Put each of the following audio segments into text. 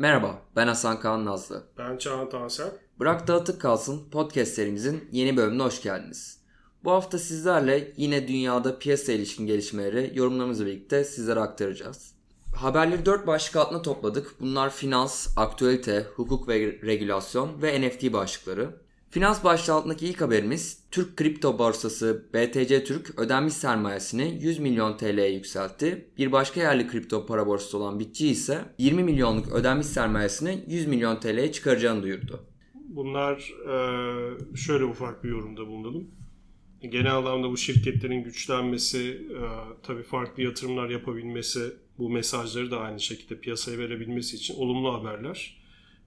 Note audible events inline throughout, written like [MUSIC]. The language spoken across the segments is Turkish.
Merhaba, ben Hasan Kaan Nazlı. Ben Çağan Tansel. Bırak Dağıtık Kalsın podcast serimizin yeni bölümüne hoş geldiniz. Bu hafta sizlerle yine dünyada piyasa ilişkin gelişmeleri yorumlarımızla birlikte sizlere aktaracağız. Haberleri dört başlık altına topladık. Bunlar finans, aktüelite, hukuk ve regülasyon ve NFT başlıkları. Finans başlığı altındaki ilk haberimiz Türk kripto borsası BTC Türk ödenmiş sermayesini 100 milyon TL'ye yükseltti. Bir başka yerli kripto para borsası olan Bitçi ise 20 milyonluk ödenmiş sermayesini 100 milyon TL'ye çıkaracağını duyurdu. Bunlar şöyle ufak bir yorumda bulundum. Genel anlamda bu şirketlerin güçlenmesi, tabii farklı yatırımlar yapabilmesi, bu mesajları da aynı şekilde piyasaya verebilmesi için olumlu haberler.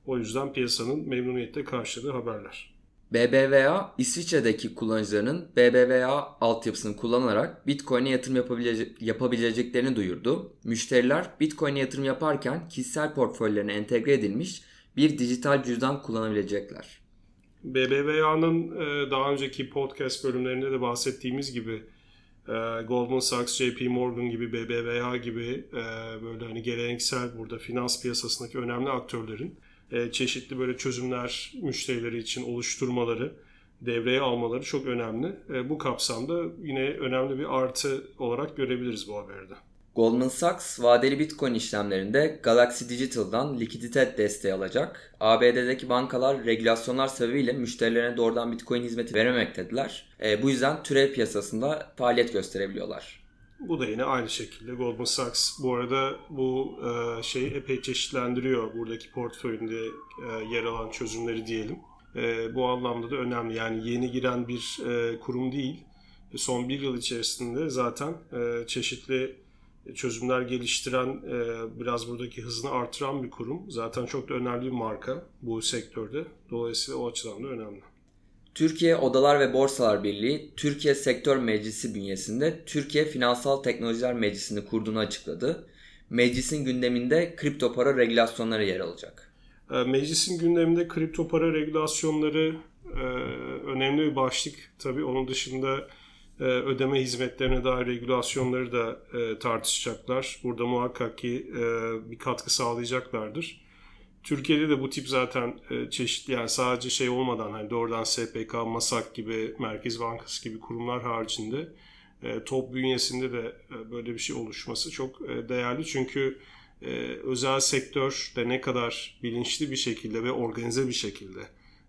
O yüzden piyasanın memnuniyetle karşıladığı haberler. BBVA İsviçre'deki kullanıcılarının BBVA altyapısını kullanarak Bitcoin'e yatırım yapabilecek, yapabileceklerini duyurdu. Müşteriler Bitcoin'e yatırım yaparken kişisel portföylerine entegre edilmiş bir dijital cüzdan kullanabilecekler. BBVA'nın e, daha önceki podcast bölümlerinde de bahsettiğimiz gibi e, Goldman Sachs, JP Morgan gibi BBVA gibi e, böyle hani geleneksel burada finans piyasasındaki önemli aktörlerin e, çeşitli böyle çözümler müşterileri için oluşturmaları, devreye almaları çok önemli. E, bu kapsamda yine önemli bir artı olarak görebiliriz bu haberde. Goldman Sachs vadeli Bitcoin işlemlerinde Galaxy Digital'dan likidite desteği alacak. ABD'deki bankalar regülasyonlar sebebiyle müşterilerine doğrudan Bitcoin hizmeti verememektediler. E, bu yüzden türev piyasasında faaliyet gösterebiliyorlar. Bu da yine aynı şekilde Goldman Sachs bu arada bu e, şeyi epey çeşitlendiriyor buradaki portföyünde e, yer alan çözümleri diyelim. E, bu anlamda da önemli. Yani yeni giren bir e, kurum değil. E, son bir yıl içerisinde zaten e, çeşitli çözümler geliştiren, e, biraz buradaki hızını artıran bir kurum. Zaten çok da önemli bir marka bu sektörde. Dolayısıyla o açıdan da önemli. Türkiye Odalar ve Borsalar Birliği, Türkiye Sektör Meclisi bünyesinde Türkiye Finansal Teknolojiler Meclisi'ni kurduğunu açıkladı. Meclisin gündeminde kripto para regülasyonları yer alacak. Ee, meclisin gündeminde kripto para regülasyonları e, önemli bir başlık. Tabii onun dışında e, ödeme hizmetlerine dair regülasyonları da e, tartışacaklar. Burada muhakkak ki bir katkı sağlayacaklardır. Türkiye'de de bu tip zaten e, çeşitli yani sadece şey olmadan hani doğrudan SPK, MASAK gibi Merkez Bankası gibi kurumlar haricinde e, top bünyesinde de e, böyle bir şey oluşması çok e, değerli. Çünkü e, özel sektör de ne kadar bilinçli bir şekilde ve organize bir şekilde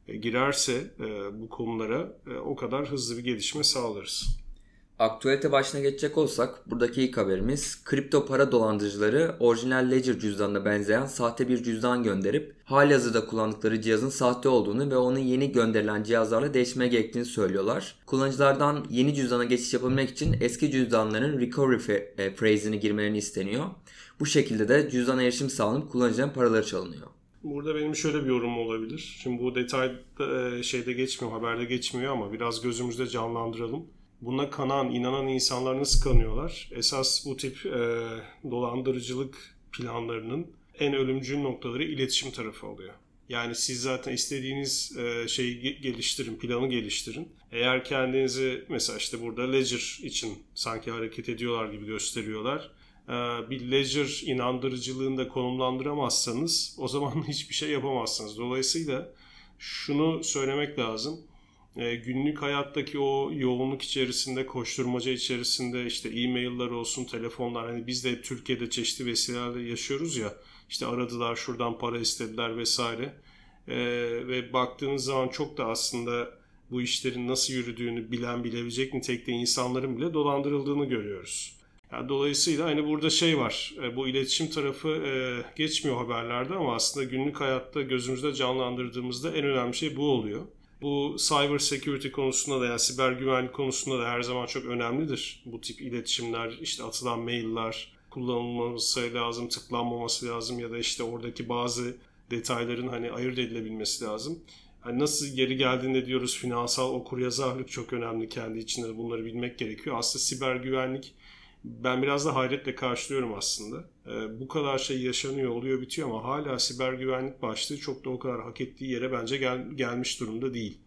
e, girerse e, bu konulara e, o kadar hızlı bir gelişme sağlarız. Aktüelite başına geçecek olsak buradaki ilk haberimiz kripto para dolandırıcıları orijinal Ledger cüzdanına benzeyen sahte bir cüzdan gönderip halihazırda kullandıkları cihazın sahte olduğunu ve onun yeni gönderilen cihazlarla değişmeye gerektiğini söylüyorlar. Kullanıcılardan yeni cüzdana geçiş yapabilmek için eski cüzdanların recovery e, phrase'ini girmelerini isteniyor. Bu şekilde de cüzdana erişim sağlanıp kullanıcıların paraları çalınıyor. Burada benim şöyle bir yorumum olabilir. Şimdi bu detay e, şeyde geçmiyor, haberde geçmiyor ama biraz gözümüzde canlandıralım buna kanan, inanan insanlar nasıl kanıyorlar? Esas bu tip e, dolandırıcılık planlarının en ölümcül noktaları iletişim tarafı oluyor. Yani siz zaten istediğiniz e, şeyi geliştirin, planı geliştirin. Eğer kendinizi mesela işte burada ledger için sanki hareket ediyorlar gibi gösteriyorlar. E, bir ledger inandırıcılığında konumlandıramazsanız o zaman [LAUGHS] hiçbir şey yapamazsınız. Dolayısıyla şunu söylemek lazım e, günlük hayattaki o yoğunluk içerisinde, koşturmaca içerisinde işte e-mailler olsun, telefonlar hani biz de Türkiye'de çeşitli vesilelerle yaşıyoruz ya işte aradılar şuradan para istediler vesaire e, ve baktığınız zaman çok da aslında bu işlerin nasıl yürüdüğünü bilen bilebilecek nitelikte insanların bile dolandırıldığını görüyoruz. Yani dolayısıyla hani burada şey var, e, bu iletişim tarafı e, geçmiyor haberlerde ama aslında günlük hayatta gözümüzde canlandırdığımızda en önemli şey bu oluyor. Bu cyber security konusunda da yani siber güvenlik konusunda da her zaman çok önemlidir. Bu tip iletişimler, işte atılan mailler kullanılması lazım, tıklanmaması lazım ya da işte oradaki bazı detayların hani ayırt edilebilmesi lazım. Hani nasıl geri geldiğinde diyoruz finansal okuryazarlık çok önemli kendi içinde bunları bilmek gerekiyor. Aslında siber güvenlik ben biraz da hayretle karşılıyorum aslında. Ee, bu kadar şey yaşanıyor, oluyor, bitiyor ama hala siber güvenlik başlığı çok da o kadar hak ettiği yere bence gel, gelmiş durumda değil.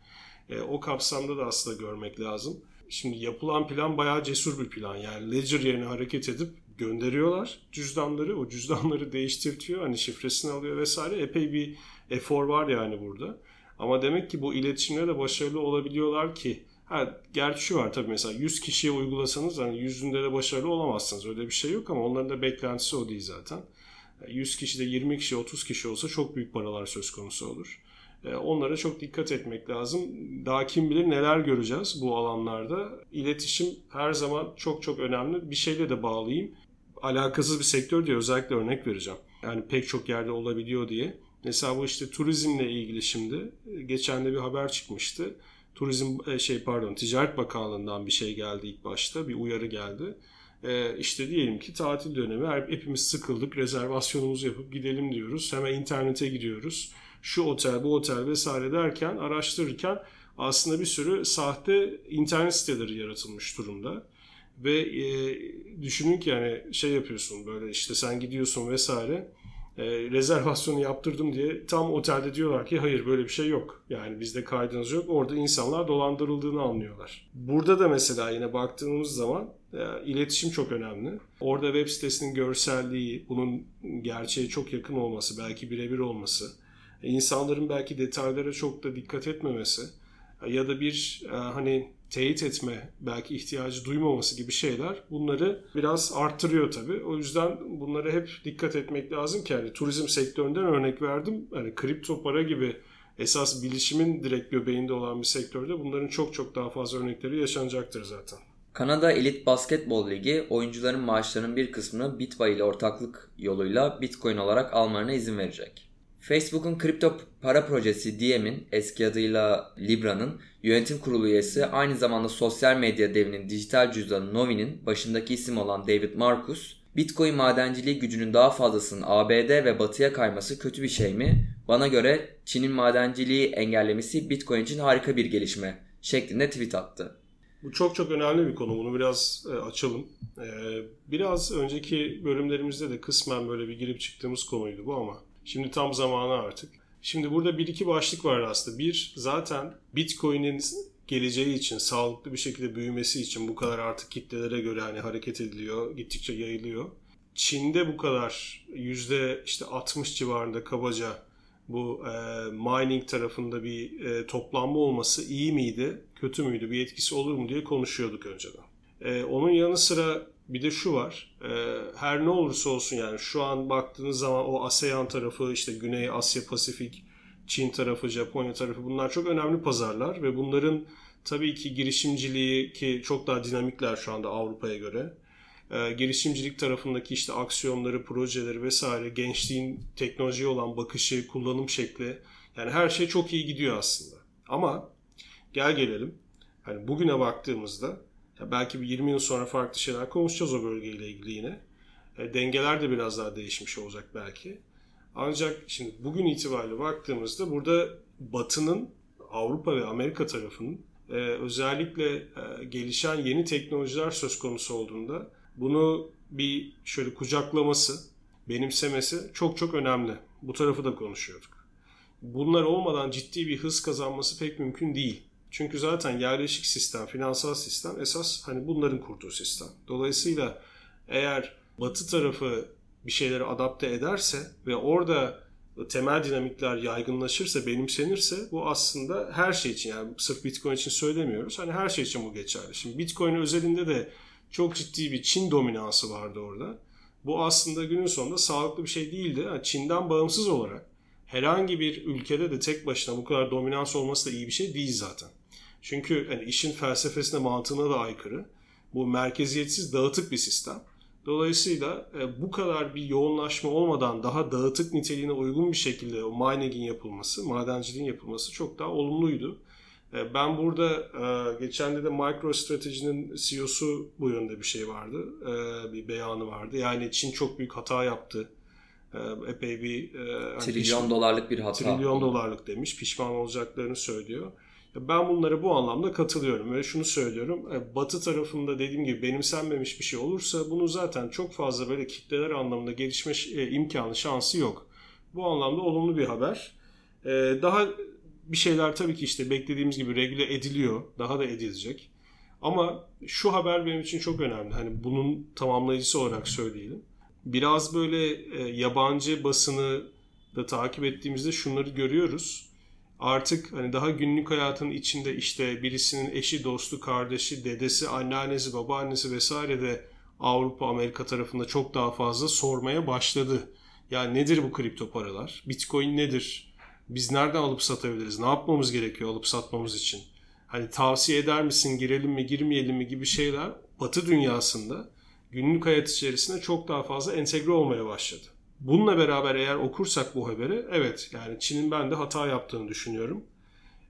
Ee, o kapsamda da aslında görmek lazım. Şimdi yapılan plan bayağı cesur bir plan. Yani Ledger yerine hareket edip gönderiyorlar cüzdanları. O cüzdanları [LAUGHS] değiştirtiyor. Hani şifresini alıyor vesaire. Epey bir efor var yani burada. Ama demek ki bu iletişimde de başarılı olabiliyorlar ki Ha, gerçi şu var tabii mesela 100 kişiye uygulasanız hani yüzünde de başarılı olamazsınız. Öyle bir şey yok ama onların da beklentisi o değil zaten. 100 kişi de 20 kişi 30 kişi olsa çok büyük paralar söz konusu olur. E, onlara çok dikkat etmek lazım. Daha kim bilir neler göreceğiz bu alanlarda. İletişim her zaman çok çok önemli. Bir şeyle de bağlayayım. Alakasız bir sektör diye özellikle örnek vereceğim. Yani pek çok yerde olabiliyor diye. Mesela bu işte turizmle ilgili şimdi geçen de bir haber çıkmıştı. Turizm e, şey pardon Ticaret Bakanlığı'ndan bir şey geldi ilk başta bir uyarı geldi. Ee, işte diyelim ki tatil dönemi hepimiz sıkıldık rezervasyonumuzu yapıp gidelim diyoruz. Hemen internete gidiyoruz. Şu otel bu otel vesaire derken araştırırken aslında bir sürü sahte internet siteleri yaratılmış durumda. Ve e, düşünün ki yani şey yapıyorsun böyle işte sen gidiyorsun vesaire e, rezervasyonu yaptırdım diye tam otelde diyorlar ki hayır böyle bir şey yok. Yani bizde kaydınız yok. Orada insanlar dolandırıldığını anlıyorlar. Burada da mesela yine baktığımız zaman e, iletişim çok önemli. Orada web sitesinin görselliği, bunun gerçeğe çok yakın olması, belki birebir olması, e, insanların belki detaylara çok da dikkat etmemesi e, ya da bir e, hani teyit etme belki ihtiyacı duymaması gibi şeyler bunları biraz arttırıyor tabii. O yüzden bunlara hep dikkat etmek lazım ki hani turizm sektöründen örnek verdim. Hani kripto para gibi esas bilişimin direkt göbeğinde olan bir sektörde bunların çok çok daha fazla örnekleri yaşanacaktır zaten. Kanada Elit Basketbol Ligi oyuncuların maaşlarının bir kısmını Bitbuy ile ortaklık yoluyla Bitcoin olarak almalarına izin verecek. Facebook'un kripto para projesi Diem'in eski adıyla Libra'nın yönetim kurulu üyesi aynı zamanda sosyal medya devinin dijital cüzdanı Novi'nin başındaki isim olan David Marcus, Bitcoin madenciliği gücünün daha fazlasının ABD ve batıya kayması kötü bir şey mi? Bana göre Çin'in madenciliği engellemesi Bitcoin için harika bir gelişme şeklinde tweet attı. Bu çok çok önemli bir konu. Bunu biraz e, açalım. E, biraz önceki bölümlerimizde de kısmen böyle bir girip çıktığımız konuydu bu ama Şimdi tam zamanı artık. Şimdi burada bir iki başlık var aslında. Bir zaten Bitcoin'in geleceği için, sağlıklı bir şekilde büyümesi için bu kadar artık kitlelere göre hani hareket ediliyor, gittikçe yayılıyor. Çin'de bu kadar yüzde işte 60 civarında kabaca bu e, mining tarafında bir e, toplanma olması iyi miydi, kötü müydü, bir etkisi olur mu diye konuşuyorduk önceden. E, onun yanı sıra bir de şu var. E, her ne olursa olsun yani şu an baktığınız zaman o ASEAN tarafı işte Güney Asya Pasifik, Çin tarafı, Japonya tarafı bunlar çok önemli pazarlar ve bunların tabii ki girişimciliği ki çok daha dinamikler şu anda Avrupa'ya göre. E, girişimcilik tarafındaki işte aksiyonları, projeleri vesaire, gençliğin teknolojiye olan bakışı, kullanım şekli yani her şey çok iyi gidiyor aslında. Ama gel gelelim. Hani bugüne baktığımızda ya belki bir 20 yıl sonra farklı şeyler konuşacağız o bölgeyle ilgili yine. E, dengeler de biraz daha değişmiş olacak belki. Ancak şimdi bugün itibariyle baktığımızda burada Batı'nın Avrupa ve Amerika tarafının e, özellikle e, gelişen yeni teknolojiler söz konusu olduğunda bunu bir şöyle kucaklaması, benimsemesi çok çok önemli. Bu tarafı da konuşuyorduk. Bunlar olmadan ciddi bir hız kazanması pek mümkün değil. Çünkü zaten yerleşik sistem, finansal sistem esas hani bunların kurduğu sistem. Dolayısıyla eğer batı tarafı bir şeyleri adapte ederse ve orada temel dinamikler yaygınlaşırsa, benimsenirse bu aslında her şey için yani sırf Bitcoin için söylemiyoruz. Hani her şey için bu geçerli. Şimdi Bitcoin özelinde de çok ciddi bir Çin dominansı vardı orada. Bu aslında günün sonunda sağlıklı bir şey değildi. Yani Çin'den bağımsız olarak herhangi bir ülkede de tek başına bu kadar dominans olması da iyi bir şey değil zaten. Çünkü hani işin felsefesine mantığına da aykırı. Bu merkeziyetsiz dağıtık bir sistem. Dolayısıyla e, bu kadar bir yoğunlaşma olmadan daha dağıtık niteliğine uygun bir şekilde o mining'in yapılması, madenciliğin yapılması çok daha olumluydu. E, ben burada e, geçen de de MicroStrategy'nin CEO'su bu yönde bir şey vardı. E, bir beyanı vardı. Yani Çin çok büyük hata yaptı. E, epey bir... E, hani trilyon piş- dolarlık bir hata. Trilyon dolarlık demiş. Pişman olacaklarını söylüyor. Ben bunlara bu anlamda katılıyorum ve şunu söylüyorum. E, Batı tarafında dediğim gibi benimsenmemiş bir şey olursa bunu zaten çok fazla böyle kitleler anlamında gelişme e, imkanı, şansı yok. Bu anlamda olumlu bir haber. E, daha bir şeyler tabii ki işte beklediğimiz gibi regüle ediliyor. Daha da edilecek. Ama şu haber benim için çok önemli. Hani bunun tamamlayıcısı olarak söyleyelim. Biraz böyle yabancı basını da takip ettiğimizde şunları görüyoruz. Artık hani daha günlük hayatın içinde işte birisinin eşi, dostu, kardeşi, dedesi, anneannesi, babaannesi vesaire de Avrupa, Amerika tarafında çok daha fazla sormaya başladı. Yani nedir bu kripto paralar? Bitcoin nedir? Biz nereden alıp satabiliriz? Ne yapmamız gerekiyor alıp satmamız için? Hani tavsiye eder misin, girelim mi, girmeyelim mi gibi şeyler Batı dünyasında günlük hayat içerisinde çok daha fazla entegre olmaya başladı. Bununla beraber eğer okursak bu haberi evet yani Çin'in ben de hata yaptığını düşünüyorum.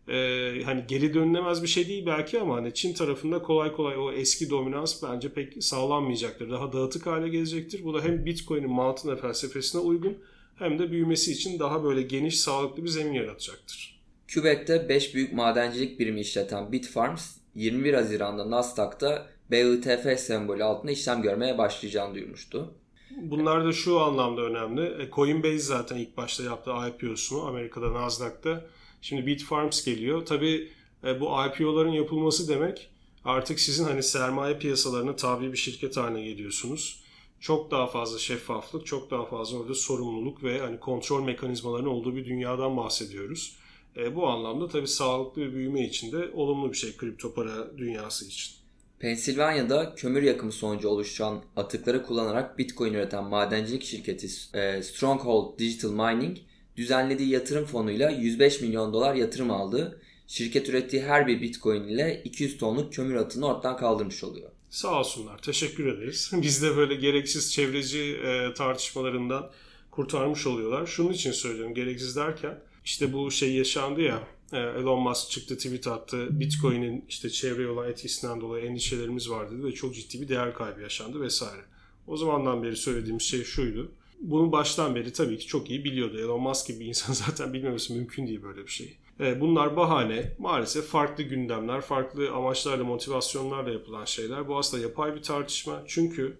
Ee, hani geri dönülemez bir şey değil belki ama hani Çin tarafında kolay kolay o eski dominans bence pek sağlanmayacaktır. Daha dağıtık hale gelecektir. Bu da hem Bitcoin'in mantığına felsefesine uygun hem de büyümesi için daha böyle geniş sağlıklı bir zemin yaratacaktır. Kübek'te 5 büyük madencilik birimi işleten Bitfarms 21 Haziran'da Nasdaq'ta BITF sembolü altında işlem görmeye başlayacağını duyurmuştu. Bunlar da şu anlamda önemli. E, Coinbase zaten ilk başta yaptığı IPO'sunu Amerika'da Nasdaq'ta. Şimdi Bitfarms geliyor. Tabii e, bu IPO'ların yapılması demek artık sizin hani sermaye piyasalarına tabi bir şirket haline geliyorsunuz. Çok daha fazla şeffaflık, çok daha fazla orada sorumluluk ve hani kontrol mekanizmalarının olduğu bir dünyadan bahsediyoruz. E, bu anlamda tabii sağlıklı bir büyüme için de olumlu bir şey kripto para dünyası için. Pensilvanya'da kömür yakımı sonucu oluşan atıkları kullanarak Bitcoin üreten madencilik şirketi e, Stronghold Digital Mining düzenlediği yatırım fonuyla 105 milyon dolar yatırım aldı. Şirket ürettiği her bir Bitcoin ile 200 tonluk kömür atını ortadan kaldırmış oluyor. Sağ olsunlar. Teşekkür ederiz. [LAUGHS] Biz de böyle gereksiz çevreci e, tartışmalarından kurtarmış oluyorlar. Şunun için söylüyorum gereksiz derken işte bu şey yaşandı ya Elon Musk çıktı tweet attı. Bitcoin'in işte çevreye olan etkisinden dolayı endişelerimiz var dedi ve çok ciddi bir değer kaybı yaşandı vesaire. O zamandan beri söylediğimiz şey şuydu. Bunu baştan beri tabii ki çok iyi biliyordu. Elon Musk gibi bir insan [LAUGHS] zaten bilmemesi mümkün değil böyle bir şey. E, bunlar bahane. Maalesef farklı gündemler, farklı amaçlarla, motivasyonlarla yapılan şeyler. Bu aslında yapay bir tartışma. Çünkü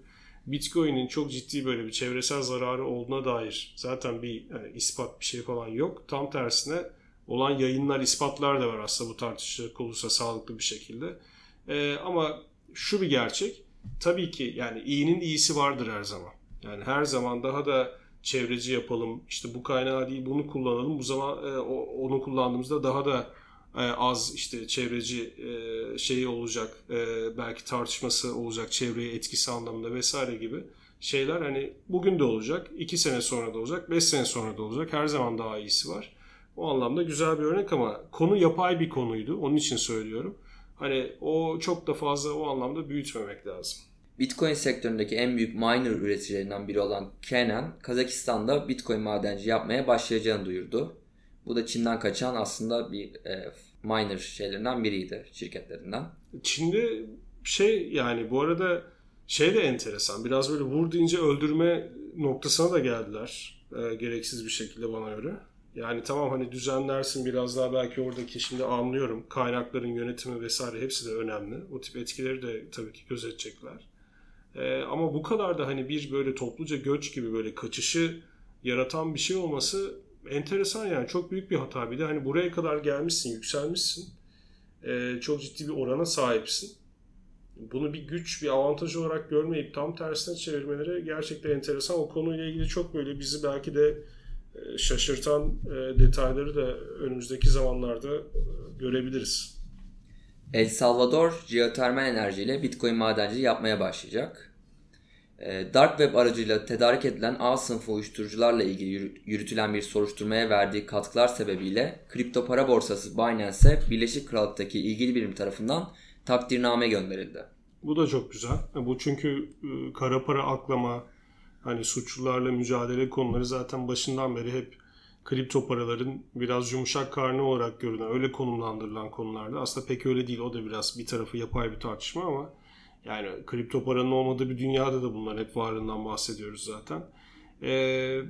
Bitcoin'in çok ciddi böyle bir çevresel zararı olduğuna dair zaten bir yani ispat bir şey falan yok. Tam tersine olan yayınlar, ispatlar da var aslında bu tartışılacak olursa sağlıklı bir şekilde. Ee, ama şu bir gerçek. Tabii ki yani iyinin iyisi vardır her zaman. Yani her zaman daha da çevreci yapalım. İşte bu kaynağı değil bunu kullanalım. Bu zaman e, onu kullandığımızda daha da e, az işte çevreci e, şeyi olacak. E, belki tartışması olacak çevreye etkisi anlamında vesaire gibi şeyler hani bugün de olacak, iki sene sonra da olacak, beş sene sonra da olacak. Her zaman daha iyisi var. O anlamda güzel bir örnek ama konu yapay bir konuydu. Onun için söylüyorum. Hani o çok da fazla o anlamda büyütmemek lazım. Bitcoin sektöründeki en büyük miner üreticilerinden biri olan Kenan, Kazakistan'da Bitcoin madenci yapmaya başlayacağını duyurdu. Bu da Çin'den kaçan aslında bir e, miner şeylerinden biriydi, şirketlerinden. Çin'de şey yani bu arada şey de enteresan. Biraz böyle vur deyince öldürme noktasına da geldiler. E, gereksiz bir şekilde bana göre. Yani tamam hani düzenlersin biraz daha belki oradaki şimdi anlıyorum kaynakların yönetimi vesaire hepsi de önemli. O tip etkileri de tabii ki gözetecekler. Ee, ama bu kadar da hani bir böyle topluca göç gibi böyle kaçışı yaratan bir şey olması enteresan yani çok büyük bir hata. Bir de hani buraya kadar gelmişsin, yükselmişsin. Ee, çok ciddi bir orana sahipsin. Bunu bir güç, bir avantaj olarak görmeyip tam tersine çevirmeleri gerçekten enteresan. O konuyla ilgili çok böyle bizi belki de şaşırtan e, detayları da önümüzdeki zamanlarda e, görebiliriz. El Salvador jeotermal enerjiyle Bitcoin madenciliği yapmaya başlayacak. Dark Web aracıyla tedarik edilen A sınıfı uyuşturucularla ilgili yürütülen bir soruşturmaya verdiği katkılar sebebiyle kripto para borsası Binance'e Birleşik Krallık'taki ilgili birim tarafından takdirname gönderildi. Bu da çok güzel. Bu çünkü kara para aklama, hani suçlularla mücadele konuları zaten başından beri hep kripto paraların biraz yumuşak karnı olarak görünen, öyle konumlandırılan konularda. Aslında pek öyle değil. O da biraz bir tarafı yapay bir tartışma ama yani kripto paranın olmadığı bir dünyada da bunların hep varlığından bahsediyoruz zaten. Ee,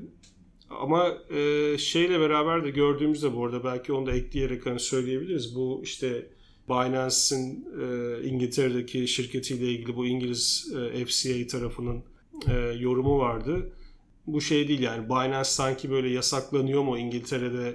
ama e, şeyle beraber de gördüğümüzde bu arada belki onu da ekleyerek hani söyleyebiliriz. Bu işte Binance'in e, İngiltere'deki şirketiyle ilgili bu İngiliz e, FCA tarafının e, yorumu vardı. Bu şey değil yani Binance sanki böyle yasaklanıyor mu İngiltere'de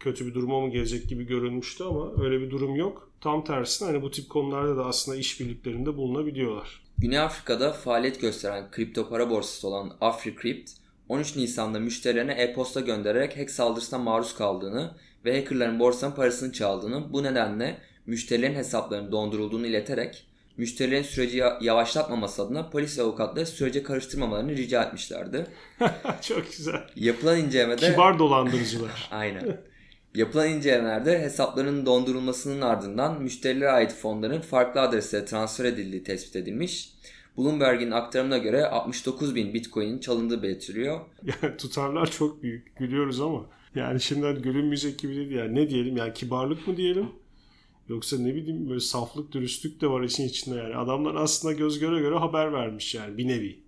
kötü bir duruma mı gelecek gibi görünmüştü ama öyle bir durum yok. Tam tersine hani bu tip konularda da aslında işbirliklerinde bulunabiliyorlar. Güney Afrika'da faaliyet gösteren kripto para borsası olan AfriCrypt, 13 Nisan'da müşterilerine e-posta göndererek hack saldırısına maruz kaldığını ve hackerların borsanın parasını çaldığını, bu nedenle müşterilerin hesaplarının dondurulduğunu ileterek müşterilerin süreci yavaşlatmaması adına polis ve avukatları sürece karıştırmamalarını rica etmişlerdi. [LAUGHS] Çok güzel. Yapılan incelemede... Kibar dolandırıcılar. [LAUGHS] Aynen. Yapılan incelemelerde hesapların dondurulmasının ardından müşterilere ait fonların farklı adreslere transfer edildiği tespit edilmiş. Bloomberg'in aktarımına göre 69 bin bitcoin'in çalındığı belirtiliyor. [LAUGHS] Yani tutarlar çok büyük. Gülüyoruz ama. Yani şimdiden gülünmeyecek gibi değil. Yani ne diyelim? Yani kibarlık mı diyelim? Yoksa ne bileyim böyle saflık, dürüstlük de var işin içinde yani. Adamlar aslında göz göre göre haber vermiş yani bir nevi.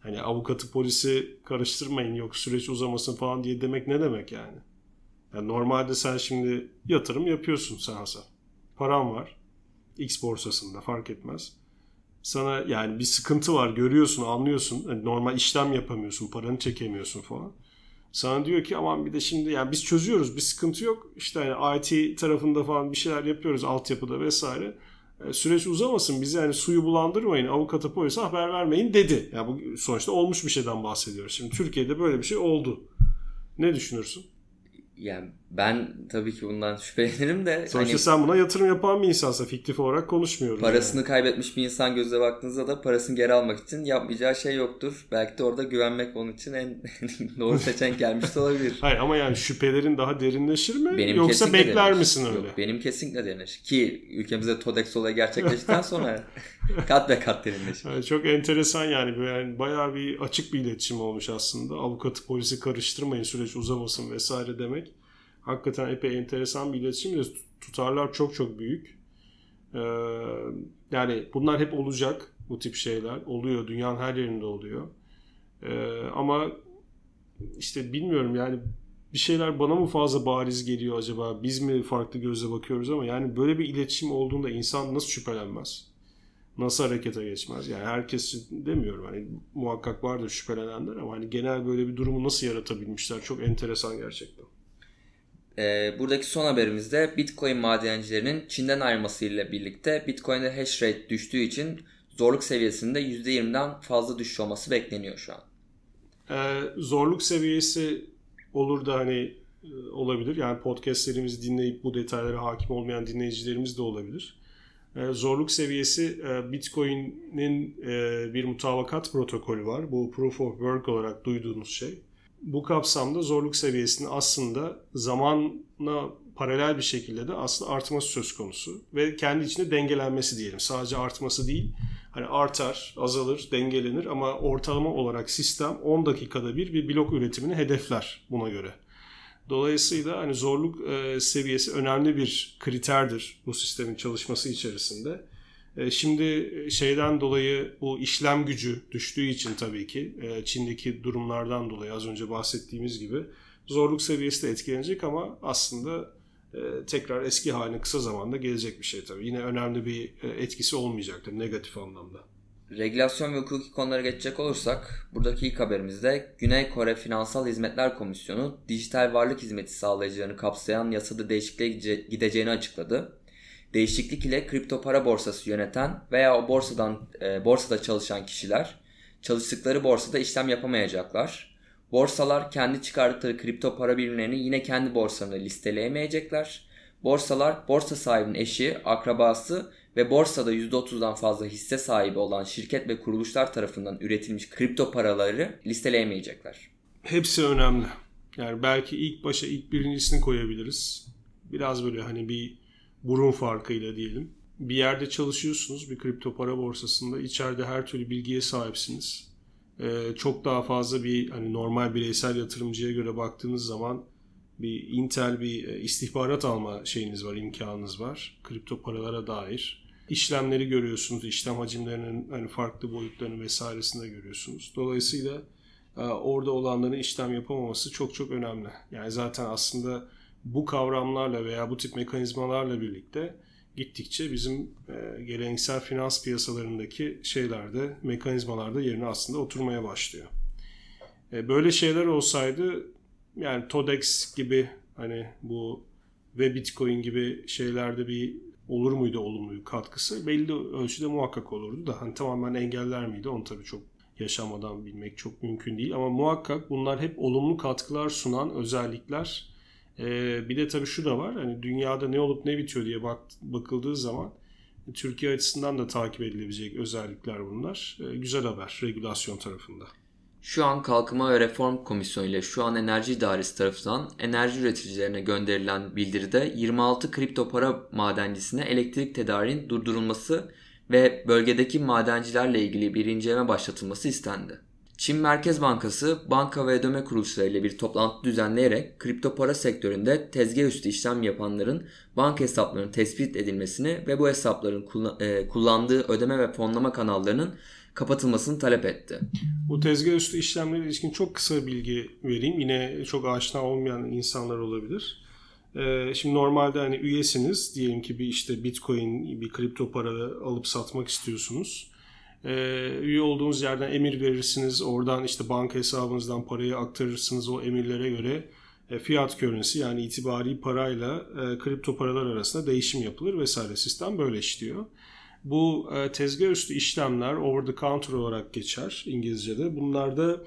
Hani avukatı polisi karıştırmayın yok süreç uzamasın falan diye demek ne demek yani? Yani normalde sen şimdi yatırım yapıyorsun sen Hasan. Param var. X borsasında fark etmez. Sana yani bir sıkıntı var görüyorsun anlıyorsun. Yani normal işlem yapamıyorsun paranı çekemiyorsun falan. Sana diyor ki aman bir de şimdi yani biz çözüyoruz bir sıkıntı yok. İşte yani IT tarafında falan bir şeyler yapıyoruz altyapıda vesaire. E, süreç uzamasın bizi yani suyu bulandırmayın avukata polise haber vermeyin dedi. Yani bu sonuçta olmuş bir şeyden bahsediyoruz. Şimdi Türkiye'de böyle bir şey oldu. Ne düşünürsün? Yani ben tabii ki bundan [LAUGHS] şüphelenirim de. Sonuçta hani, sen buna yatırım yapan bir insansa fiktif olarak konuşmuyoruz. Parasını yani. kaybetmiş bir insan gözle baktığınızda da parasını geri almak için yapmayacağı şey yoktur. Belki de orada güvenmek onun için en [LAUGHS] doğru seçenek gelmiş de olabilir. Hayır ama yani şüphelerin daha derinleşir mi? Benim Yoksa bekler derinleşir. misin öyle? Yok, benim kesinlikle derinleşir. Ki ülkemizde TODEX olayı gerçekleştikten [LAUGHS] sonra [LAUGHS] kat be kat derinleşir. Yani çok enteresan yani. yani. Bayağı bir açık bir iletişim olmuş aslında. Avukatı polisi karıştırmayın süreç uzamasın vesaire demek hakikaten epey enteresan bir iletişim. Tutarlar çok çok büyük. Ee, yani bunlar hep olacak bu tip şeyler. Oluyor. Dünyanın her yerinde oluyor. Ee, ama işte bilmiyorum yani bir şeyler bana mı fazla bariz geliyor acaba? Biz mi farklı gözle bakıyoruz ama yani böyle bir iletişim olduğunda insan nasıl şüphelenmez? Nasıl harekete geçmez? Yani herkes demiyorum hani muhakkak vardır şüphelenenler ama hani genel böyle bir durumu nasıl yaratabilmişler? Çok enteresan gerçekten. E, buradaki son haberimizde Bitcoin madencilerinin Çin'den ayrılmasıyla birlikte Bitcoin'de hash rate düştüğü için zorluk seviyesinde %20'den fazla düşüş olması bekleniyor şu an. Ee, zorluk seviyesi olur da hani e, olabilir. Yani podcastlerimizi dinleyip bu detaylara hakim olmayan dinleyicilerimiz de olabilir. Ee, zorluk seviyesi e, Bitcoin'in e, bir mutabakat protokolü var. Bu Proof of Work olarak duyduğunuz şey bu kapsamda zorluk seviyesinin aslında zamanla paralel bir şekilde de aslında artması söz konusu ve kendi içinde dengelenmesi diyelim. Sadece artması değil. Hani artar, azalır, dengelenir ama ortalama olarak sistem 10 dakikada bir bir blok üretimini hedefler buna göre. Dolayısıyla hani zorluk e, seviyesi önemli bir kriterdir bu sistemin çalışması içerisinde. E, şimdi şeyden dolayı bu işlem gücü düştüğü için tabii ki e, Çin'deki durumlardan dolayı az önce bahsettiğimiz gibi zorluk seviyesi de etkilenecek ama aslında e, tekrar eski haline kısa zamanda gelecek bir şey tabii. Yine önemli bir etkisi olmayacaktır negatif anlamda. Regülasyon ve hukuki konulara geçecek olursak buradaki ilk haberimizde Güney Kore Finansal Hizmetler Komisyonu dijital varlık hizmeti sağlayıcılarını kapsayan yasada değişikliğe gideceğini açıkladı. Değişiklik ile kripto para borsası yöneten veya o borsadan e, borsada çalışan kişiler çalıştıkları borsada işlem yapamayacaklar. Borsalar kendi çıkardıkları kripto para birimlerini yine kendi borsalarında listeleyemeyecekler. Borsalar borsa sahibinin eşi, akrabası ve borsada %30'dan fazla hisse sahibi olan şirket ve kuruluşlar tarafından üretilmiş kripto paraları listeleyemeyecekler. Hepsi önemli. Yani belki ilk başa ilk birincisini koyabiliriz. Biraz böyle hani bir burun farkıyla diyelim. Bir yerde çalışıyorsunuz bir kripto para borsasında içeride her türlü bilgiye sahipsiniz. Ee, çok daha fazla bir hani normal bireysel yatırımcıya göre baktığınız zaman bir Intel bir e, istihbarat alma şeyiniz var, imkanınız var kripto paralara dair. İşlemleri görüyorsunuz, işlem hacimlerinin hani farklı boyutlarını vesairesinde görüyorsunuz. Dolayısıyla e, orada olanların işlem yapamaması çok çok önemli. Yani zaten aslında bu kavramlarla veya bu tip mekanizmalarla birlikte gittikçe bizim e, geleneksel finans piyasalarındaki şeylerde, mekanizmalarda yerine aslında oturmaya başlıyor. E, böyle şeyler olsaydı yani TODEX gibi Hani bu ve Bitcoin gibi şeylerde bir olur muydu olumlu katkısı? Belli ölçüde muhakkak olurdu da hani tamamen engeller miydi? Onu tabii çok yaşamadan bilmek çok mümkün değil. Ama muhakkak bunlar hep olumlu katkılar sunan özellikler. Ee, bir de tabii şu da var. Hani dünyada ne olup ne bitiyor diye bak, bakıldığı zaman Türkiye açısından da takip edilebilecek özellikler bunlar. Ee, güzel haber regülasyon tarafında. Şu an Kalkınma ve Reform Komisyonu ile şu an Enerji İdaresi tarafından enerji üreticilerine gönderilen bildiride 26 kripto para madencisine elektrik tedariğinin durdurulması ve bölgedeki madencilerle ilgili bir inceleme başlatılması istendi. Çin Merkez Bankası banka ve ödeme kuruluşları ile bir toplantı düzenleyerek kripto para sektöründe tezgah üstü işlem yapanların banka hesaplarının tespit edilmesini ve bu hesapların e, kullandığı ödeme ve fonlama kanallarının kapatılmasını talep etti. Bu tezgah üstü işlemlere ilişkin çok kısa bilgi vereyim. Yine çok aşina olmayan insanlar olabilir. Ee, şimdi normalde hani üyesiniz diyelim ki bir işte bitcoin bir kripto para alıp satmak istiyorsunuz. Ee, üye olduğunuz yerden emir verirsiniz. Oradan işte banka hesabınızdan parayı aktarırsınız o emirlere göre e, fiyat currency yani itibari parayla e, kripto paralar arasında değişim yapılır vesaire sistem böyle işliyor. Bu e, tezgah üstü işlemler over the counter olarak geçer İngilizce'de. Bunlar da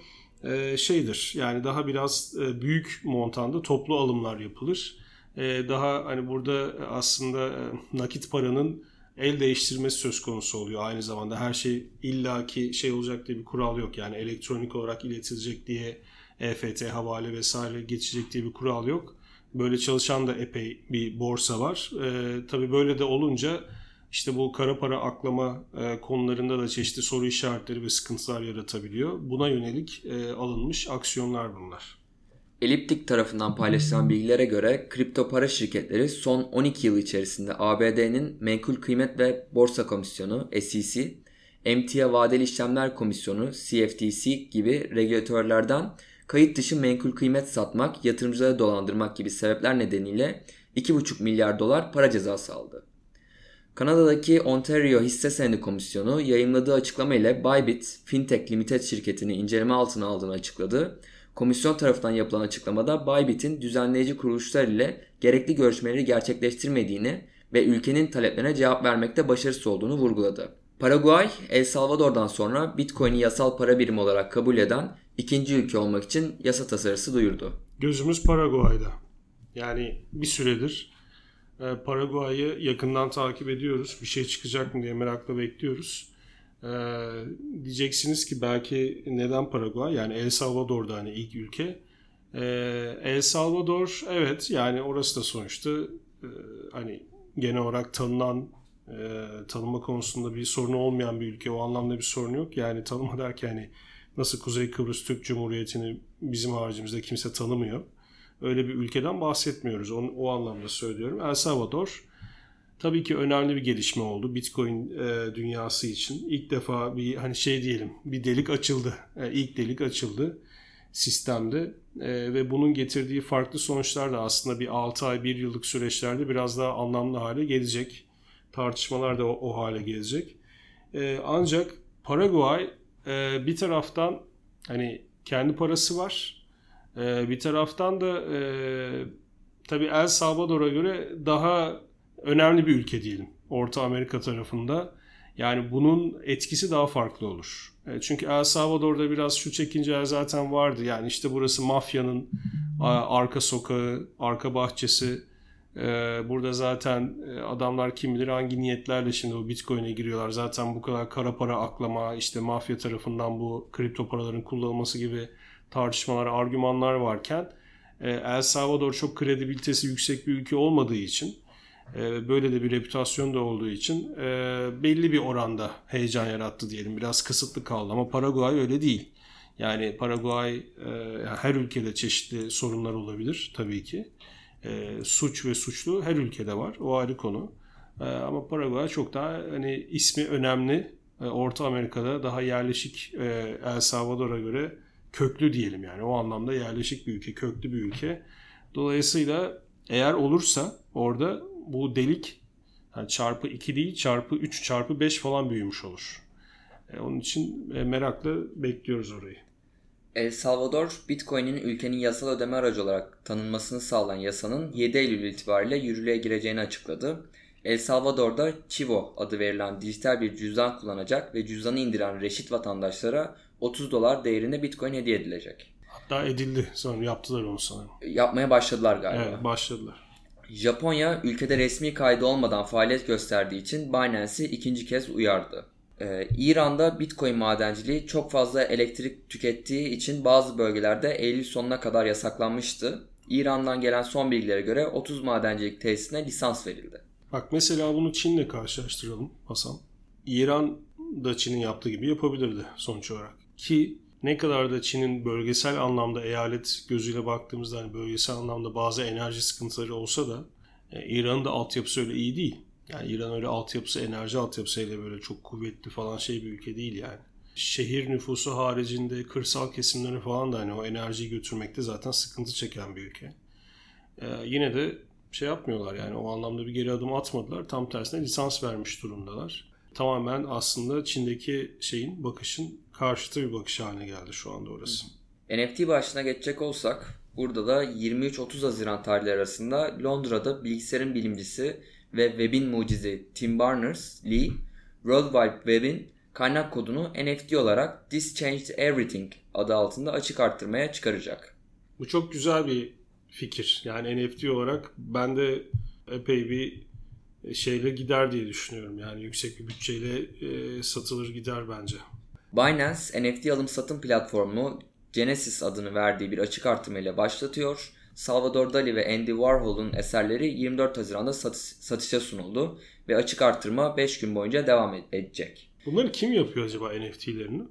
e, şeydir yani daha biraz e, büyük montanda toplu alımlar yapılır. E, daha hani burada aslında e, nakit paranın el değiştirmesi söz konusu oluyor aynı zamanda. Her şey illaki şey olacak diye bir kural yok. Yani elektronik olarak iletilecek diye EFT, havale vesaire geçecek diye bir kural yok. Böyle çalışan da epey bir borsa var. E, tabii böyle de olunca işte bu kara para aklama e, konularında da çeşitli soru işaretleri ve sıkıntılar yaratabiliyor. Buna yönelik e, alınmış aksiyonlar bunlar. Elliptic tarafından paylaşılan bilgilere göre kripto para şirketleri son 12 yıl içerisinde ABD'nin Menkul Kıymet ve Borsa Komisyonu SEC, Emtia Vadeli İşlemler Komisyonu CFTC gibi regülatörlerden kayıt dışı menkul kıymet satmak, yatırımcıları dolandırmak gibi sebepler nedeniyle 2,5 milyar dolar para cezası aldı. Kanada'daki Ontario Hisse Senedi Komisyonu yayınladığı açıklama ile Bybit Fintech Limited şirketini inceleme altına aldığını açıkladı. Komisyon tarafından yapılan açıklamada Bybit'in düzenleyici kuruluşlar ile gerekli görüşmeleri gerçekleştirmediğini ve ülkenin taleplerine cevap vermekte başarısız olduğunu vurguladı. Paraguay, El Salvador'dan sonra Bitcoin'i yasal para birimi olarak kabul eden ikinci ülke olmak için yasa tasarısı duyurdu. Gözümüz Paraguay'da. Yani bir süredir e, Paraguay'ı yakından takip ediyoruz. Bir şey çıkacak mı diye merakla bekliyoruz. E, diyeceksiniz ki belki neden Paraguay? Yani El Salvador'da hani ilk ülke. E, El Salvador evet yani orası da sonuçta e, hani genel olarak tanınan e, tanıma konusunda bir sorunu olmayan bir ülke. O anlamda bir sorun yok. Yani tanıma derken hani nasıl Kuzey Kıbrıs Türk Cumhuriyeti'ni bizim haricimizde kimse tanımıyor öyle bir ülkeden bahsetmiyoruz. O, o anlamda söylüyorum. El Salvador tabii ki önemli bir gelişme oldu Bitcoin e, dünyası için. İlk defa bir hani şey diyelim bir delik açıldı. E, ilk delik açıldı sistemde e, ve bunun getirdiği farklı sonuçlar da aslında bir 6 ay 1 yıllık süreçlerde biraz daha anlamlı hale gelecek. Tartışmalar da o, o hale gelecek. E, ancak Paraguay e, bir taraftan hani kendi parası var ee, bir taraftan da e, tabii El Salvador'a göre daha önemli bir ülke diyelim. Orta Amerika tarafında. Yani bunun etkisi daha farklı olur. E, çünkü El Salvador'da biraz şu çekinceler zaten vardı. Yani işte burası mafyanın arka sokağı, arka bahçesi. E, burada zaten e, adamlar kim bilir hangi niyetlerle şimdi o Bitcoin'e giriyorlar. Zaten bu kadar kara para aklama, işte mafya tarafından bu kripto paraların kullanılması gibi tartışmalar, argümanlar varken El Salvador çok kredibilitesi yüksek bir ülke olmadığı için böyle de bir reputasyon da olduğu için e, belli bir oranda heyecan yarattı diyelim. Biraz kısıtlı kaldı ama Paraguay öyle değil. Yani Paraguay her ülkede çeşitli sorunlar olabilir tabii ki. Suç ve suçlu her ülkede var. O ayrı konu. Ama Paraguay çok daha hani ismi önemli. Orta Amerika'da daha yerleşik El Salvador'a göre köklü diyelim yani o anlamda yerleşik bir ülke, köklü bir ülke. Dolayısıyla eğer olursa orada bu delik yani çarpı 2 değil çarpı 3 çarpı 5 falan büyümüş olur. E, onun için e, merakla bekliyoruz orayı. El Salvador, Bitcoin'in ülkenin yasal ödeme aracı olarak tanınmasını sağlayan yasanın 7 Eylül itibariyle yürürlüğe gireceğini açıkladı. El Salvador'da Chivo adı verilen dijital bir cüzdan kullanacak ve cüzdanı indiren reşit vatandaşlara 30 dolar değerinde Bitcoin hediye edilecek. Hatta edildi sanırım yaptılar onu sanırım. Yapmaya başladılar galiba. Evet başladılar. Japonya ülkede resmi kaydı olmadan faaliyet gösterdiği için Binance'i ikinci kez uyardı. Ee, İran'da Bitcoin madenciliği çok fazla elektrik tükettiği için bazı bölgelerde Eylül sonuna kadar yasaklanmıştı. İran'dan gelen son bilgilere göre 30 madencilik tesisine lisans verildi. Bak mesela bunu Çin'le karşılaştıralım Hasan. İran da Çin'in yaptığı gibi yapabilirdi sonuç olarak. Ki ne kadar da Çin'in bölgesel anlamda eyalet gözüyle baktığımızda hani bölgesel anlamda bazı enerji sıkıntıları olsa da e, İran'ın da altyapısı öyle iyi değil. Yani İran öyle altyapısı, enerji altyapısıyla böyle çok kuvvetli falan şey bir ülke değil yani. Şehir nüfusu haricinde kırsal kesimleri falan da hani o enerjiyi götürmekte zaten sıkıntı çeken bir ülke. Ee, yine de şey yapmıyorlar yani o anlamda bir geri adım atmadılar. Tam tersine lisans vermiş durumdalar. Tamamen aslında Çin'deki şeyin bakışın karşıtı bir bakış haline geldi şu anda orası. NFT başına geçecek olsak burada da 23-30 Haziran tarihleri arasında Londra'da bilgisayarın bilimcisi ve webin mucizi Tim Berners-Lee World Wide Web'in kaynak kodunu NFT olarak This Changed Everything adı altında açık arttırmaya çıkaracak. Bu çok güzel bir fikir. Yani NFT olarak ben de epey bir şeyle gider diye düşünüyorum. Yani yüksek bir bütçeyle e, satılır gider bence. Binance NFT alım satım platformu Genesis adını verdiği bir açık artırmayla başlatıyor. Salvador Dali ve Andy Warhol'un eserleri 24 Haziran'da satış, satışa sunuldu ve açık artırma 5 gün boyunca devam edecek. Bunları kim yapıyor acaba NFT'lerini?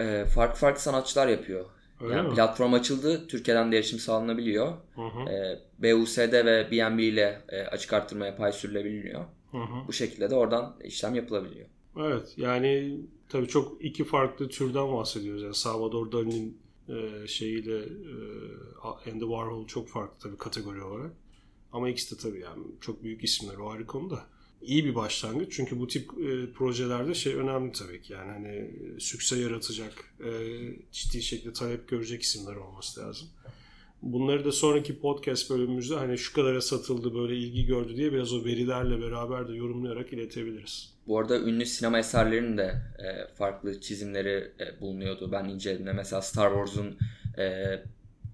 Ee, farklı farklı sanatçılar yapıyor. Öyle yani mi? platform açıldı. Türkiye'den de erişim sağlanabiliyor. Hı hı. Ee, BUSD ve BNB ile e, açık arttırmaya pay sürülebiliyor. Hı hı. Bu şekilde de oradan işlem yapılabiliyor. Evet yani tabii çok iki farklı türden bahsediyoruz. Yani Salvador Dali'nin e, şeyiyle e, Andy Warhol çok farklı tabii kategori olarak. Ama ikisi de tabii yani çok büyük isimler o ayrı konuda. İyi bir başlangıç çünkü bu tip e, projelerde şey önemli tabii ki yani hani e, sükse yaratacak, e, ciddi şekilde talep görecek isimler olması lazım. Bunları da sonraki podcast bölümümüzde hani şu kadara satıldı böyle ilgi gördü diye biraz o verilerle beraber de yorumlayarak iletebiliriz. Bu arada ünlü sinema eserlerinin de e, farklı çizimleri e, bulunuyordu. Ben inceledim. Mesela Star Wars'un e,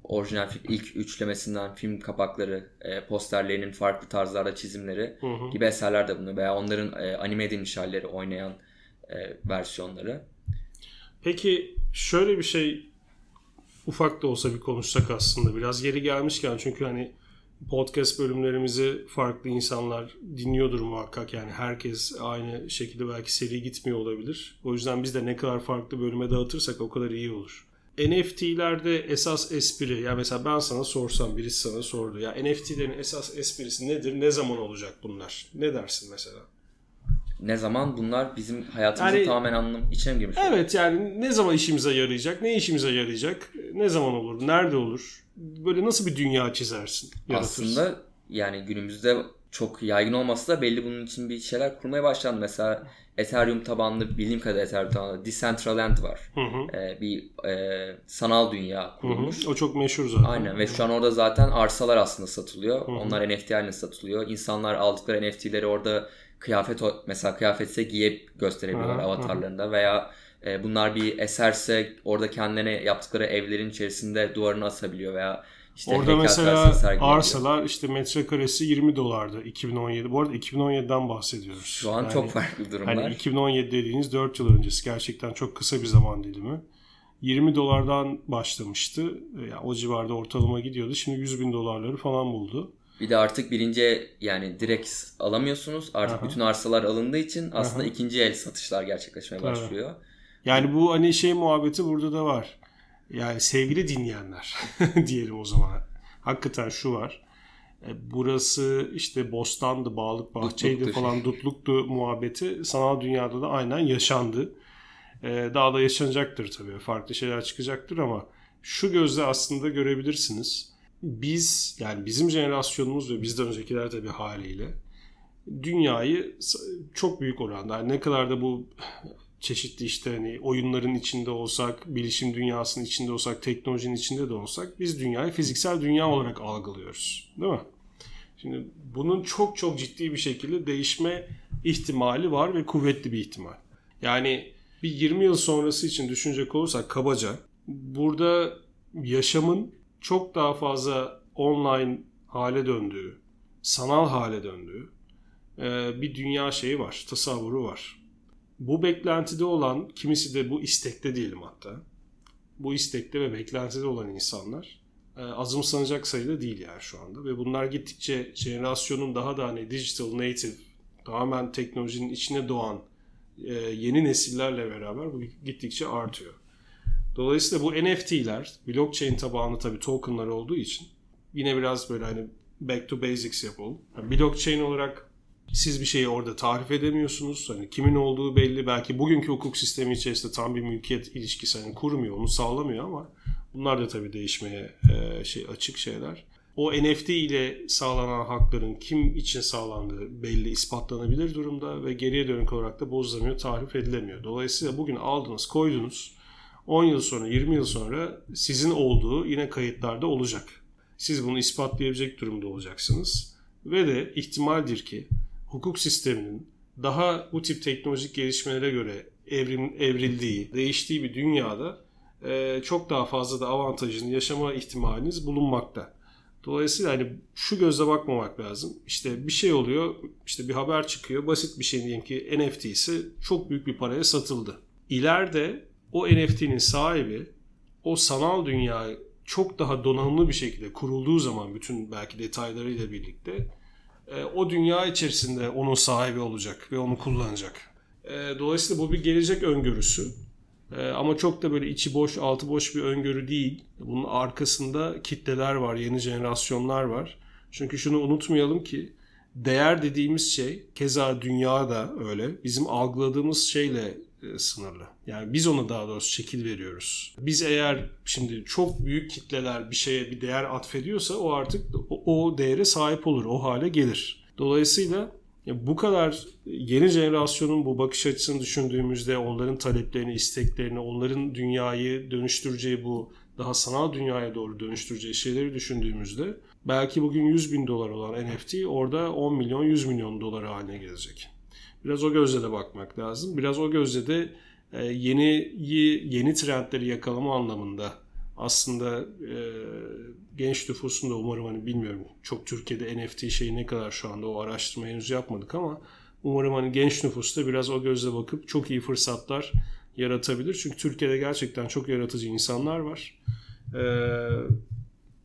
orijinal ilk üçlemesinden film kapakları, e, posterlerinin farklı tarzlarda çizimleri Hı hı. gibi eserler de bulunuyor. Veya onların e, anime edilmiş halleri oynayan e, versiyonları. Peki şöyle bir şey ufak da olsa bir konuşsak aslında biraz geri gelmişken çünkü hani podcast bölümlerimizi farklı insanlar dinliyordur muhakkak yani herkes aynı şekilde belki seri gitmiyor olabilir. O yüzden biz de ne kadar farklı bölüme dağıtırsak o kadar iyi olur. NFT'lerde esas espri yani mesela ben sana sorsam birisi sana sordu ya NFT'lerin esas esprisi nedir ne zaman olacak bunlar ne dersin mesela? Ne zaman bunlar bizim hayatımıza Yani- tamamen anlam içine mi girmiş? Evet yani ne zaman işimize yarayacak, ne işimize yarayacak, ne zaman olur, nerede olur? Böyle nasıl bir dünya çizersin, yaratırsın? Aslında yani günümüzde çok yaygın olmasa da belli bunun için bir şeyler kurmaya başlandı. Mesela Ethereum tabanlı bildiğim kadarıyla Ethereum tabanlı Decentraland var. Hı hı. Ee, bir e, sanal dünya Hı hı. kurulmuş. O çok meşhur zaten. Aynen ve şu an orada zaten arsalar aslında satılıyor. Onlar NFT haline satılıyor. İnsanlar aldıkları NFT'leri orada kıyafet mesela kıyafetse giyip gösterebiliyorlar avatarlarında veya e, bunlar bir eserse orada kendilerine yaptıkları evlerin içerisinde duvarına asabiliyor veya işte Orada mesela arsalar işte metrekaresi 20 dolardı 2017. Bu arada 2017'den bahsediyoruz. Şu an Yani çok farklı durumlar. Hani 2017 dediğiniz 4 yıl öncesi gerçekten çok kısa bir zaman dilimi. 20 dolardan başlamıştı. Yani o civarda ortalama gidiyordu. Şimdi 100 bin dolarları falan buldu. Bir de artık birinci yani direkt alamıyorsunuz. Artık Aha. bütün arsalar alındığı için aslında Aha. ikinci el satışlar gerçekleşmeye Tabii. başlıyor. Yani bu hani şey muhabbeti burada da var. Yani sevgili dinleyenler [LAUGHS] diyelim o zaman. Hakikaten şu var. E, Burası işte bostandı, bağlık bahçeydi Dutluktu. falan dutluktu muhabbeti sanal dünyada da aynen yaşandı. E, Daha da yaşanacaktır tabii. Farklı şeyler çıkacaktır ama şu gözle aslında görebilirsiniz. Biz yani bizim jenerasyonumuz ve bizden öncekiler tabii haliyle dünyayı çok büyük oranda yani ne kadar da bu çeşitli işte hani oyunların içinde olsak, bilişim dünyasının içinde olsak, teknolojinin içinde de olsak biz dünyayı fiziksel dünya olarak algılıyoruz. Değil mi? Şimdi bunun çok çok ciddi bir şekilde değişme ihtimali var ve kuvvetli bir ihtimal. Yani bir 20 yıl sonrası için düşünecek olursak kabaca burada yaşamın çok daha fazla online hale döndüğü, sanal hale döndüğü bir dünya şeyi var, tasavvuru var. Bu beklentide olan, kimisi de bu istekte diyelim hatta. Bu istekte ve beklentide olan insanlar azımsanacak sayıda değil yani şu anda. Ve bunlar gittikçe jenerasyonun daha da hani digital native, tamamen teknolojinin içine doğan yeni nesillerle beraber bu gittikçe artıyor. Dolayısıyla bu NFT'ler blockchain tabanlı tabii tokenlar olduğu için yine biraz böyle hani back to basics yapalım. Yani blockchain olarak siz bir şeyi orada tarif edemiyorsunuz. Hani kimin olduğu belli. Belki bugünkü hukuk sistemi içerisinde tam bir mülkiyet ilişkisi hani kurmuyor, onu sağlamıyor ama bunlar da tabii değişmeye e, şey açık şeyler. O NFT ile sağlanan hakların kim için sağlandığı belli ispatlanabilir durumda ve geriye dönük olarak da bozulamıyor, tarif edilemiyor. Dolayısıyla bugün aldınız, koydunuz. 10 yıl sonra, 20 yıl sonra sizin olduğu yine kayıtlarda olacak. Siz bunu ispatlayabilecek durumda olacaksınız. Ve de ihtimaldir ki hukuk sisteminin daha bu tip teknolojik gelişmelere göre evrim, evrildiği, değiştiği bir dünyada e, çok daha fazla da avantajını yaşama ihtimaliniz bulunmakta. Dolayısıyla hani şu gözle bakmamak lazım. İşte bir şey oluyor, işte bir haber çıkıyor, basit bir şey diyelim ki NFT'si çok büyük bir paraya satıldı. İleride o NFT'nin sahibi o sanal dünyayı çok daha donanımlı bir şekilde kurulduğu zaman bütün belki detaylarıyla birlikte e, o dünya içerisinde onun sahibi olacak ve onu kullanacak. E, dolayısıyla bu bir gelecek öngörüsü. E, ama çok da böyle içi boş, altı boş bir öngörü değil. Bunun arkasında kitleler var, yeni jenerasyonlar var. Çünkü şunu unutmayalım ki değer dediğimiz şey keza dünya da öyle. Bizim algıladığımız şeyle sınırlı. Yani biz ona daha doğrusu şekil veriyoruz. Biz eğer şimdi çok büyük kitleler bir şeye bir değer atfediyorsa o artık o, o değere sahip olur, o hale gelir. Dolayısıyla bu kadar yeni jenerasyonun bu bakış açısını düşündüğümüzde onların taleplerini, isteklerini, onların dünyayı dönüştüreceği bu daha sanal dünyaya doğru dönüştüreceği şeyleri düşündüğümüzde belki bugün 100 bin dolar olan NFT orada 10 milyon 100 milyon dolar haline gelecek. Biraz o gözle de bakmak lazım. Biraz o gözle de e, yeni yeni trendleri yakalama anlamında aslında e, genç nüfusun da umarım hani bilmiyorum çok Türkiye'de NFT şeyi ne kadar şu anda o araştırma henüz yapmadık ama umarım hani genç nüfus da biraz o gözle bakıp çok iyi fırsatlar yaratabilir. Çünkü Türkiye'de gerçekten çok yaratıcı insanlar var.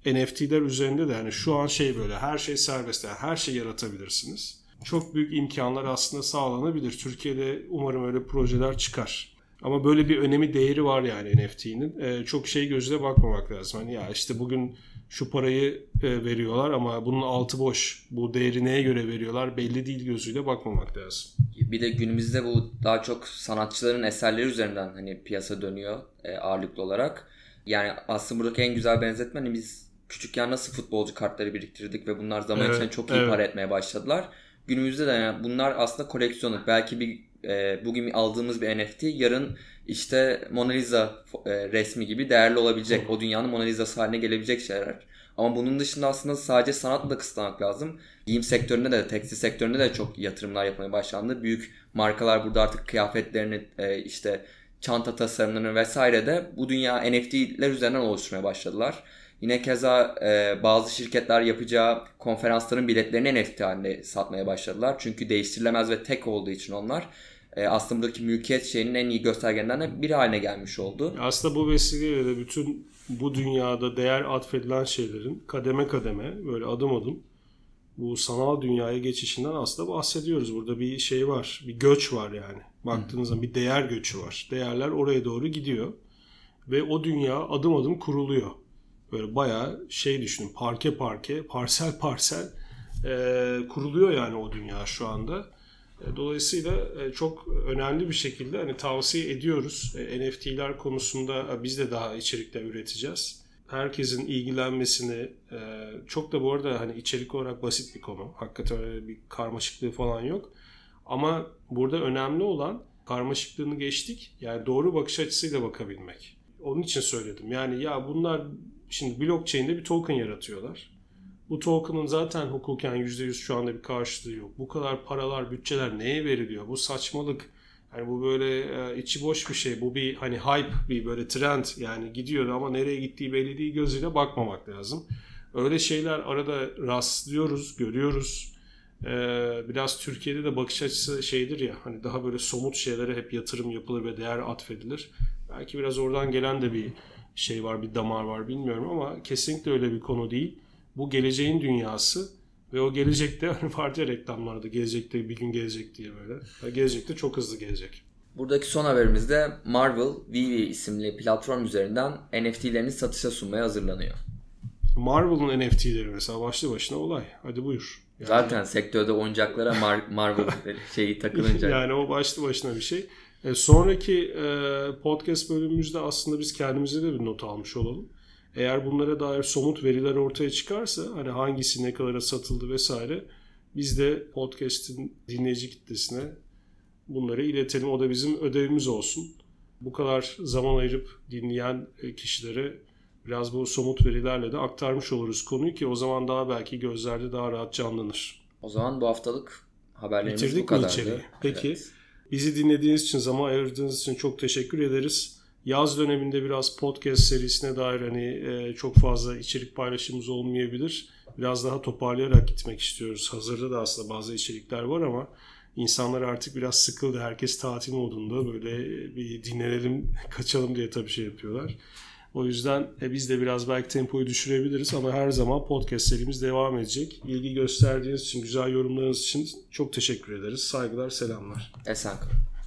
Ee, NFT'ler üzerinde de yani şu an şey böyle her şey serbest yani her şey yaratabilirsiniz çok büyük imkanlar aslında sağlanabilir. Türkiye'de umarım öyle projeler çıkar. Ama böyle bir önemi değeri var yani NFT'nin. Ee, çok şey gözle bakmamak lazım. Hani ya işte bugün şu parayı e, veriyorlar ama bunun altı boş. Bu değeri neye göre veriyorlar belli değil gözüyle bakmamak lazım. Bir de günümüzde bu daha çok sanatçıların eserleri üzerinden hani piyasa dönüyor e, ağırlıklı olarak. Yani aslında buradaki en güzel benzetme hani biz küçükken nasıl futbolcu kartları biriktirdik ve bunlar zaman evet, içinde çok iyi evet. para etmeye başladılar günümüzde de yani bunlar aslında koleksiyonluk. Belki bir e, bugün aldığımız bir NFT yarın işte Mona Lisa e, resmi gibi değerli olabilecek. O dünyanın Mona Lisa'sı haline gelebilecek şeyler. Ama bunun dışında aslında sadece sanatla da kısıtlamak lazım. Giyim sektöründe de, tekstil sektöründe de çok yatırımlar yapmaya başlandı. Büyük markalar burada artık kıyafetlerini, e, işte çanta tasarımlarını vesaire de bu dünya NFT'ler üzerinden oluşturmaya başladılar. Yine keza e, bazı şirketler yapacağı konferansların biletlerini NFT halinde satmaya başladılar. Çünkü değiştirilemez ve tek olduğu için onlar e, aslında buradaki mülkiyet şeyinin en iyi göstergelerinden biri haline gelmiş oldu. Aslında bu vesileyle de bütün bu dünyada değer atfedilen şeylerin kademe kademe böyle adım adım bu sanal dünyaya geçişinden aslında bahsediyoruz. Burada bir şey var, bir göç var yani. Baktığınız zaman bir değer göçü var. Değerler oraya doğru gidiyor ve o dünya adım adım kuruluyor. Böyle bayağı şey düşünün parke parke parsel parsel e, kuruluyor yani o dünya şu anda. E, dolayısıyla e, çok önemli bir şekilde hani tavsiye ediyoruz. E, NFT'ler konusunda biz de daha içerikler üreteceğiz. Herkesin ilgilenmesini çok da bu arada hani içerik olarak basit bir konu. Hakikaten öyle bir karmaşıklığı falan yok. Ama burada önemli olan karmaşıklığını geçtik. Yani doğru bakış açısıyla bakabilmek. Onun için söyledim. Yani ya bunlar şimdi blockchain'de bir token yaratıyorlar. Bu token'ın zaten hukuken %100 şu anda bir karşılığı yok. Bu kadar paralar, bütçeler neye veriliyor? Bu saçmalık. Yani bu böyle e, içi boş bir şey. Bu bir hani hype, bir böyle trend. Yani gidiyor ama nereye gittiği belli değil gözüyle bakmamak lazım. Öyle şeyler arada rastlıyoruz, görüyoruz. Ee, biraz Türkiye'de de bakış açısı şeydir ya hani daha böyle somut şeylere hep yatırım yapılır ve değer atfedilir. Belki biraz oradan gelen de bir şey var, bir damar var bilmiyorum ama kesinlikle öyle bir konu değil. Bu geleceğin dünyası ve o gelecekte [LAUGHS] hani vardı ya reklamlarda gelecekte bir gün gelecek diye böyle. Gelecekte çok hızlı gelecek. Buradaki son haberimizde Marvel Vivi isimli platform üzerinden NFT'lerini satışa sunmaya hazırlanıyor. Marvel'ın NFT'leri mesela başlı başına olay. Hadi buyur. Yani, Zaten sektörde oyuncaklara Mar- Marvel [LAUGHS] şeyi takılınca. yani o başlı başına bir şey. E, sonraki e, podcast bölümümüzde aslında biz kendimize de bir not almış olalım. Eğer bunlara dair somut veriler ortaya çıkarsa hani hangisi ne kadara satıldı vesaire biz de podcast'in dinleyici kitlesine bunları iletelim. O da bizim ödevimiz olsun. Bu kadar zaman ayırıp dinleyen e, kişilere biraz bu somut verilerle de aktarmış oluruz konuyu ki o zaman daha belki gözlerde daha rahat canlanır. O zaman bu haftalık haberlerimiz Bitirdik bu kadardı. mi içeriği? Peki. Evet. Bizi dinlediğiniz için, zaman ayırdığınız için çok teşekkür ederiz. Yaz döneminde biraz podcast serisine dair hani e, çok fazla içerik paylaşımımız olmayabilir. Biraz daha toparlayarak gitmek istiyoruz. Hazırda da aslında bazı içerikler var ama insanlar artık biraz sıkıldı. Herkes tatil modunda böyle bir dinlenelim, [LAUGHS] kaçalım diye tabii şey yapıyorlar. O yüzden e, biz de biraz belki tempoyu düşürebiliriz ama her zaman podcast serimiz devam edecek. İlgi gösterdiğiniz için, güzel yorumlarınız için çok teşekkür ederiz. Saygılar, selamlar. Esen kalın.